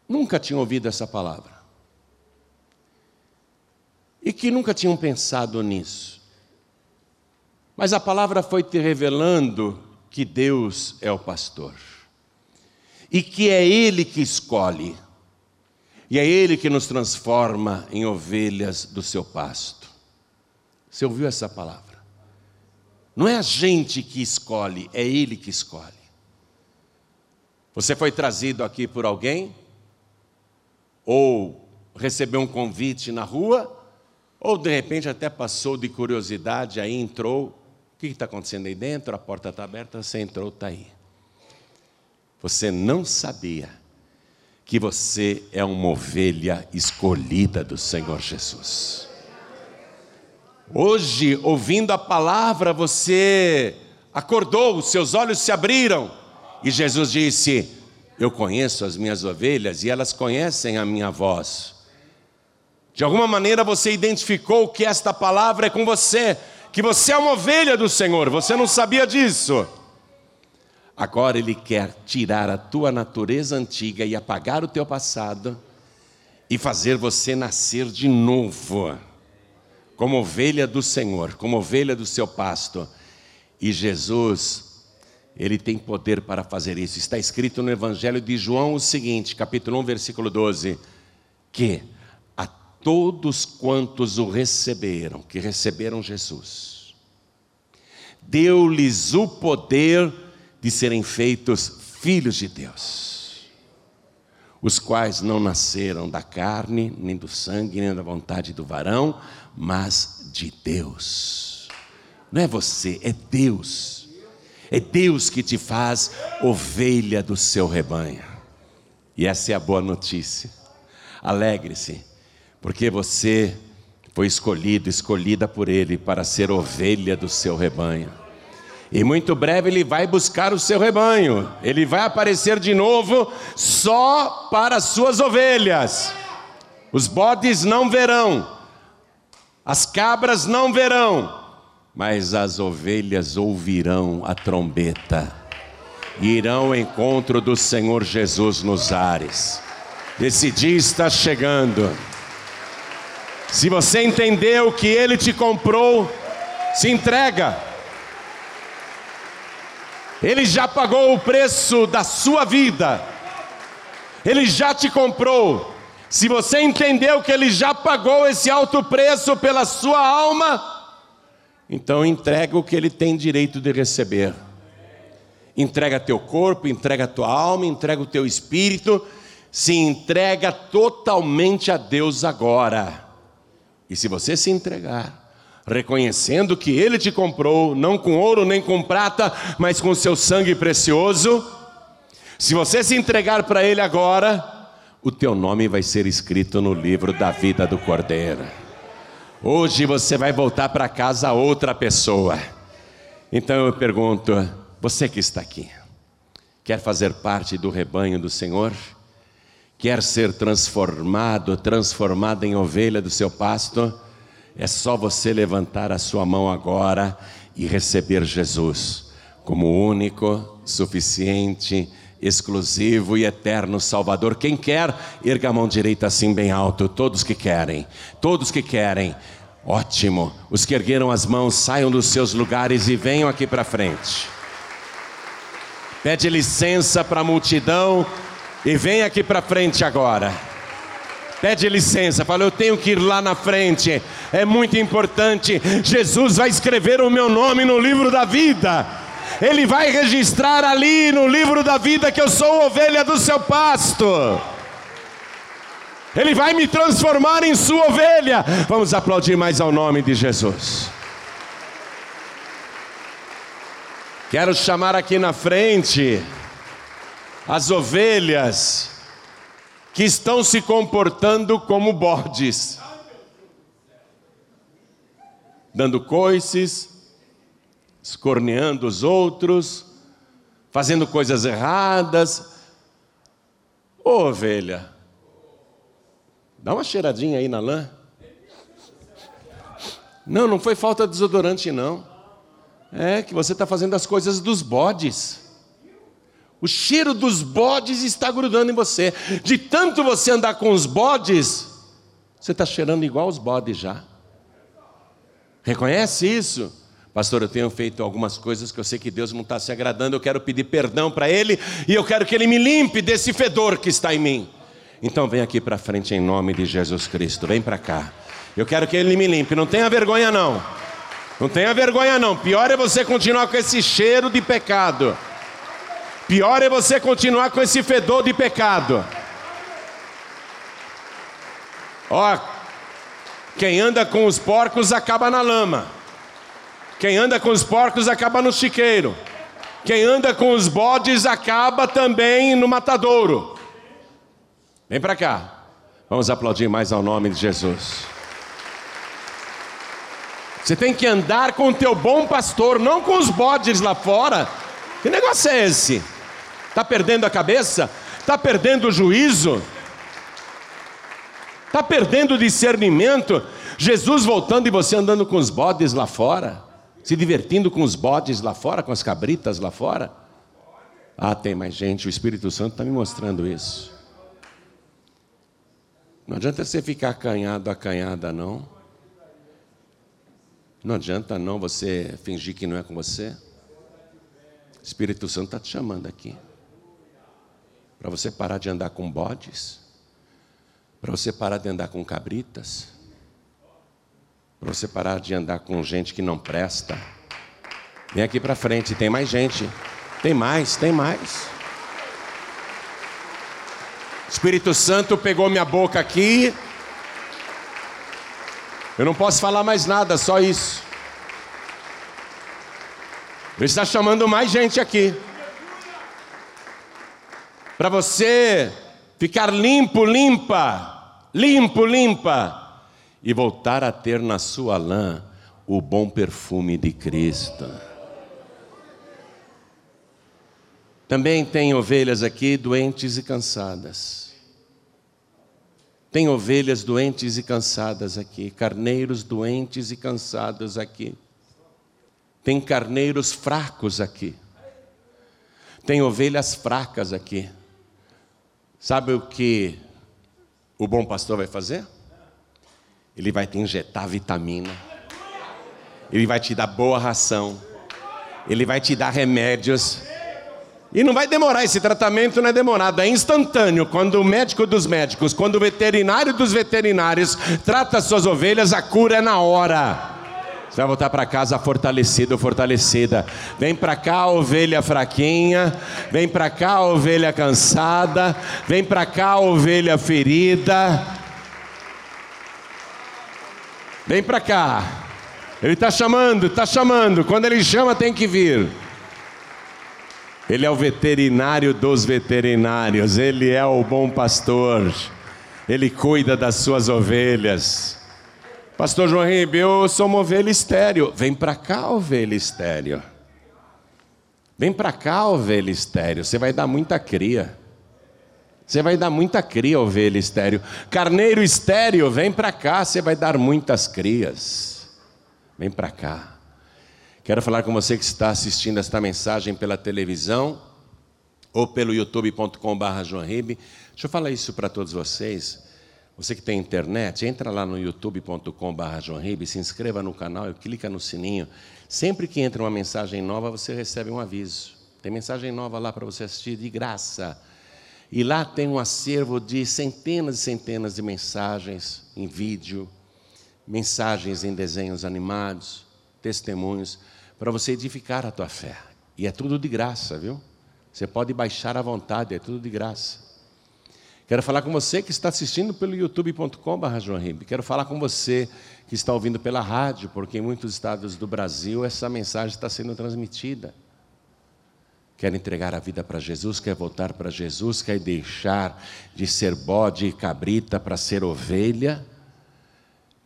Speaker 2: nunca tinham ouvido essa palavra e que nunca tinham pensado nisso. Mas a palavra foi te revelando que Deus é o pastor e que é Ele que escolhe, e é Ele que nos transforma em ovelhas do seu pasto. Você ouviu essa palavra? Não é a gente que escolhe, é Ele que escolhe. Você foi trazido aqui por alguém? Ou recebeu um convite na rua? Ou de repente até passou de curiosidade, aí entrou. O que está acontecendo aí dentro? A porta está aberta, você entrou, está aí. Você não sabia que você é uma ovelha escolhida do Senhor Jesus. Hoje, ouvindo a palavra, você acordou, seus olhos se abriram e Jesus disse: Eu conheço as minhas ovelhas e elas conhecem a minha voz. De alguma maneira você identificou que esta palavra é com você, que você é uma ovelha do Senhor, você não sabia disso. Agora Ele quer tirar a tua natureza antiga e apagar o teu passado e fazer você nascer de novo como ovelha do Senhor, como ovelha do seu pasto. E Jesus, ele tem poder para fazer isso. Está escrito no Evangelho de João o seguinte, capítulo 1, versículo 12: que todos quantos o receberam, que receberam Jesus, deu-lhes o poder de serem feitos filhos de Deus, os quais não nasceram da carne, nem do sangue, nem da vontade do varão, mas de Deus. Não é você, é Deus. É Deus que te faz ovelha do seu rebanho. E essa é a boa notícia. Alegre-se, porque você foi escolhido, escolhida por Ele para ser ovelha do seu rebanho. E muito breve ele vai buscar o seu rebanho. Ele vai aparecer de novo só para as suas ovelhas. Os bodes não verão, As cabras não verão, mas as ovelhas ouvirão a trombeta e irão ao encontro do Senhor Jesus nos ares. Esse dia está chegando. Se você entendeu que Ele te comprou, se entrega. Ele já pagou o preço da sua vida. Ele já te comprou. Se você entendeu que Ele já pagou esse alto preço pela sua alma, então entrega o que Ele tem direito de receber. Entrega teu corpo, entrega tua alma, entrega o teu espírito, se entrega totalmente a Deus agora. E se você se entregar, reconhecendo que Ele te comprou, não com ouro nem com prata, mas com seu sangue precioso, se você se entregar para Ele agora, o teu nome vai ser escrito no livro da vida do Cordeiro. Hoje você vai voltar para casa outra pessoa. Então eu pergunto, você que está aqui, quer fazer parte do rebanho do Senhor? Quer ser transformado, transformada em ovelha do seu pasto? É só você levantar a sua mão agora e receber Jesus como único, suficiente, exclusivo e eterno Salvador. Quem quer, erga a mão direita assim bem alto. Todos que querem, todos que querem. Ótimo. Os que ergueram as mãos, saiam dos seus lugares e venham aqui para frente. Pede licença para a multidão e vem aqui para frente agora. Pede licença, fala, eu tenho que ir lá na frente, é muito importante. Jesus vai escrever o meu nome no livro da vida. Ele vai registrar ali no livro da vida que eu sou ovelha do seu pasto. Ele vai me transformar em sua ovelha. Vamos aplaudir mais ao nome de Jesus. Quero chamar aqui na frente as ovelhas que estão se comportando como bodes, dando coices, escorneando os outros, fazendo coisas erradas. Ô ovelha, dá uma cheiradinha aí na lã. Não, não foi falta de desodorante, não. É que você está fazendo as coisas dos bodes. O cheiro dos bodes está grudando em você. De tanto você andar com os bodes, você está cheirando igual os bodes já. Reconhece isso? Pastor, eu tenho feito algumas coisas que eu sei que Deus não está se agradando, eu quero pedir perdão para Ele e eu quero que Ele me limpe desse fedor que está em mim. Então vem aqui para frente em nome de Jesus Cristo, vem para cá. Eu quero que Ele me limpe, não tenha vergonha não. Não tenha vergonha não. Pior é você continuar com esse cheiro de pecado. Pior é você continuar com esse fedor de pecado. Ó, quem anda com os porcos acaba na lama. Quem anda com os porcos acaba no chiqueiro. Quem anda com os bodes acaba também no matadouro. Vem para cá. Vamos aplaudir mais ao nome de Jesus. Você tem que andar com o teu bom pastor, não com os bodes lá fora. Que negócio é esse? Está perdendo a cabeça? Está perdendo o juízo? Está perdendo o discernimento? Jesus voltando e você andando com os bodes lá fora? se divertindo com os bodes lá fora, com as cabritas lá fora. Ah, tem mais gente, o Espírito Santo está me mostrando isso. Não adianta você ficar acanhado, acanhada, não. Não adianta não você fingir que não é com você. O Espírito Santo está te chamando aqui. Para você parar de andar com bodes. Para você parar de andar com cabritas para você parar de andar com gente que não presta. Vem aqui para frente, tem mais gente. Tem mais, tem mais. Espírito Santo pegou minha boca aqui. Eu não posso falar mais nada, só isso. Ele está chamando mais gente aqui. Para você ficar limpo, limpa, limpo, limpa e voltar a ter na sua lã o bom perfume de Cristo. Também tem ovelhas aqui doentes e cansadas. Tem ovelhas doentes e cansadas aqui, carneiros doentes e cansados aqui. Tem carneiros fracos aqui. Tem ovelhas fracas aqui. Sabe o que o bom pastor vai fazer? Ele vai te injetar vitamina. Ele vai te dar boa ração. Ele vai te dar remédios. E não vai demorar, esse tratamento não é demorado, é instantâneo. Quando o médico dos médicos, quando o veterinário dos veterinários trata as suas ovelhas, a cura é na hora. Você vai voltar para casa fortalecido, fortalecida. Vem para cá, ovelha fraquinha. Vem para cá, ovelha cansada. Vem para cá, ovelha ferida. Vem para cá. Ele está chamando, está chamando. Quando ele chama, tem que vir. Ele é o veterinário dos veterinários, ele é o bom pastor, ele cuida das suas ovelhas. Pastor João Ribeiro, eu sou uma ovelha estéreo. Vem para cá, ovelha estéreo. Vem para cá, ovelha estéreo. Você vai dar muita cria. Você vai dar muita cria, ovelha estéreo. Carneiro estéreo, vem para cá, você vai dar muitas crias. Vem para cá. Quero falar com você que está assistindo esta mensagem pela televisão ou pelo youtube.com.br. Deixa eu falar isso para todos vocês. Você que tem internet, entra lá no youtube.com.br se inscreva no canal e clica no sininho. Sempre que entra uma mensagem nova, você recebe um aviso. Tem mensagem nova lá para você assistir de graça. E lá tem um acervo de centenas e centenas de mensagens em vídeo, mensagens em desenhos animados, testemunhos para você edificar a tua fé. E é tudo de graça, viu? Você pode baixar à vontade, é tudo de graça. Quero falar com você que está assistindo pelo youtube.com.br. Quero falar com você que está ouvindo pela rádio, porque em muitos estados do Brasil essa mensagem está sendo transmitida. Quer entregar a vida para Jesus, quer voltar para Jesus, quer deixar de ser bode e cabrita para ser ovelha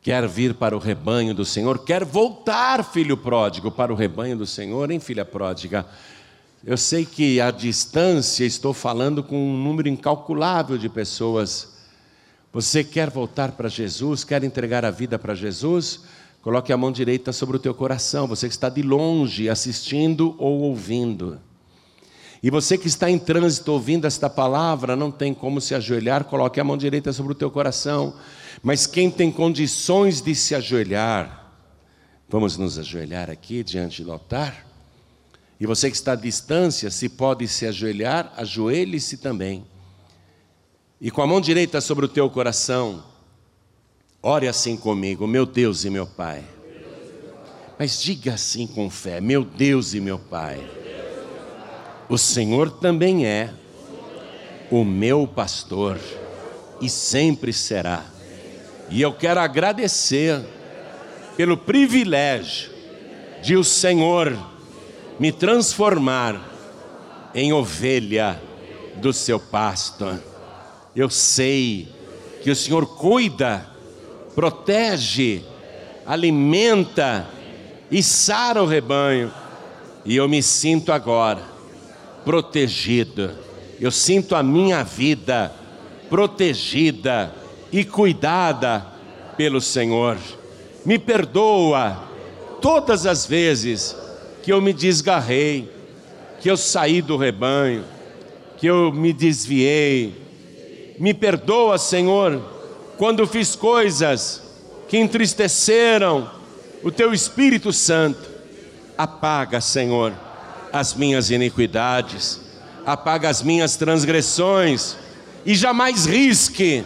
Speaker 2: quer vir para o rebanho do Senhor, quer voltar, filho pródigo, para o rebanho do Senhor, hein, filha pródiga? Eu sei que à distância estou falando com um número incalculável de pessoas. Você quer voltar para Jesus, quer entregar a vida para Jesus? Coloque a mão direita sobre o teu coração, você que está de longe assistindo ou ouvindo. E você que está em trânsito ouvindo esta palavra, não tem como se ajoelhar, coloque a mão direita sobre o teu coração. Mas quem tem condições de se ajoelhar, vamos nos ajoelhar aqui diante do altar. E você que está à distância, se pode se ajoelhar, ajoelhe-se também. E com a mão direita sobre o teu coração, ore assim comigo, meu Deus e meu Pai. Mas diga assim com fé, meu Deus e meu Pai. O Senhor também é o meu pastor e sempre será e eu quero agradecer pelo privilégio de o Senhor me transformar em ovelha do seu pasto. Eu sei que o Senhor cuida, protege, alimenta e sara o rebanho. E eu me sinto agora protegido. Eu sinto a minha vida protegida e cuidada pelo Senhor. Me perdoa todas as vezes que eu me desgarrei, que eu saí do rebanho, que eu me desviei. Me perdoa, Senhor, quando fiz coisas que entristeceram o teu Espírito Santo. Apaga, Senhor, as minhas iniquidades, apaga as minhas transgressões e jamais risque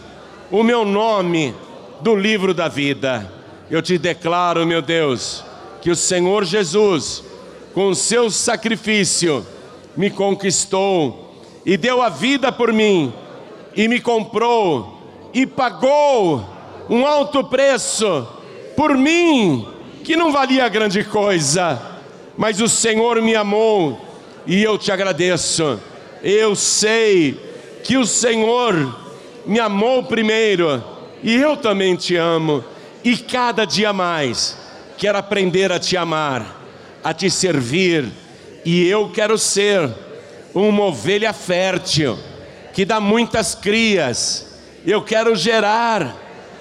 Speaker 2: o meu nome do livro da vida. Eu te declaro, meu Deus, que o Senhor Jesus, com seu sacrifício, me conquistou e deu a vida por mim, e me comprou e pagou um alto preço por mim, que não valia grande coisa, mas o Senhor me amou e eu te agradeço. Eu sei que o Senhor me amou primeiro e eu também te amo, e cada dia mais quero aprender a te amar, a te servir, e eu quero ser uma ovelha fértil que dá muitas crias Eu quero gerar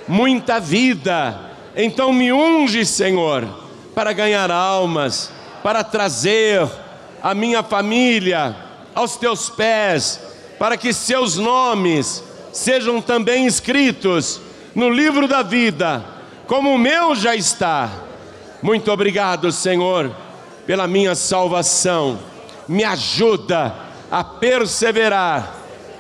Speaker 2: muita vida. Então me unge, Senhor, para ganhar almas, para trazer a minha família aos teus pés, para que seus nomes sejam também escritos no livro da vida, como o meu já está. Muito obrigado, Senhor, pela minha salvação. Me ajuda a perseverar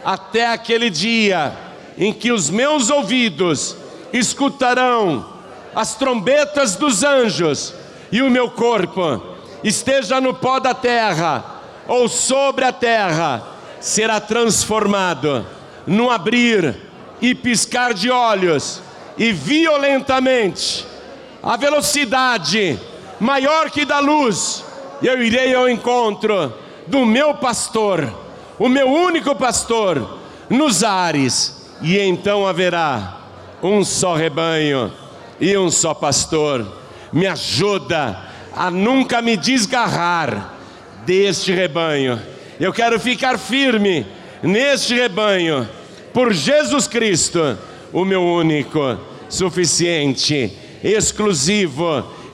Speaker 2: até aquele dia em que os meus ouvidos escutarão as trombetas dos anjos e o meu corpo esteja no pó da terra ou sobre a terra, será transformado num abrir e piscar de olhos e violentamente a velocidade maior que da luz, eu irei ao encontro do meu pastor, o meu único pastor, nos ares, e então haverá um só rebanho e um só pastor. Me ajuda a nunca me desgarrar deste rebanho. Eu quero ficar firme neste rebanho, por Jesus Cristo, o meu único, suficiente, exclusivo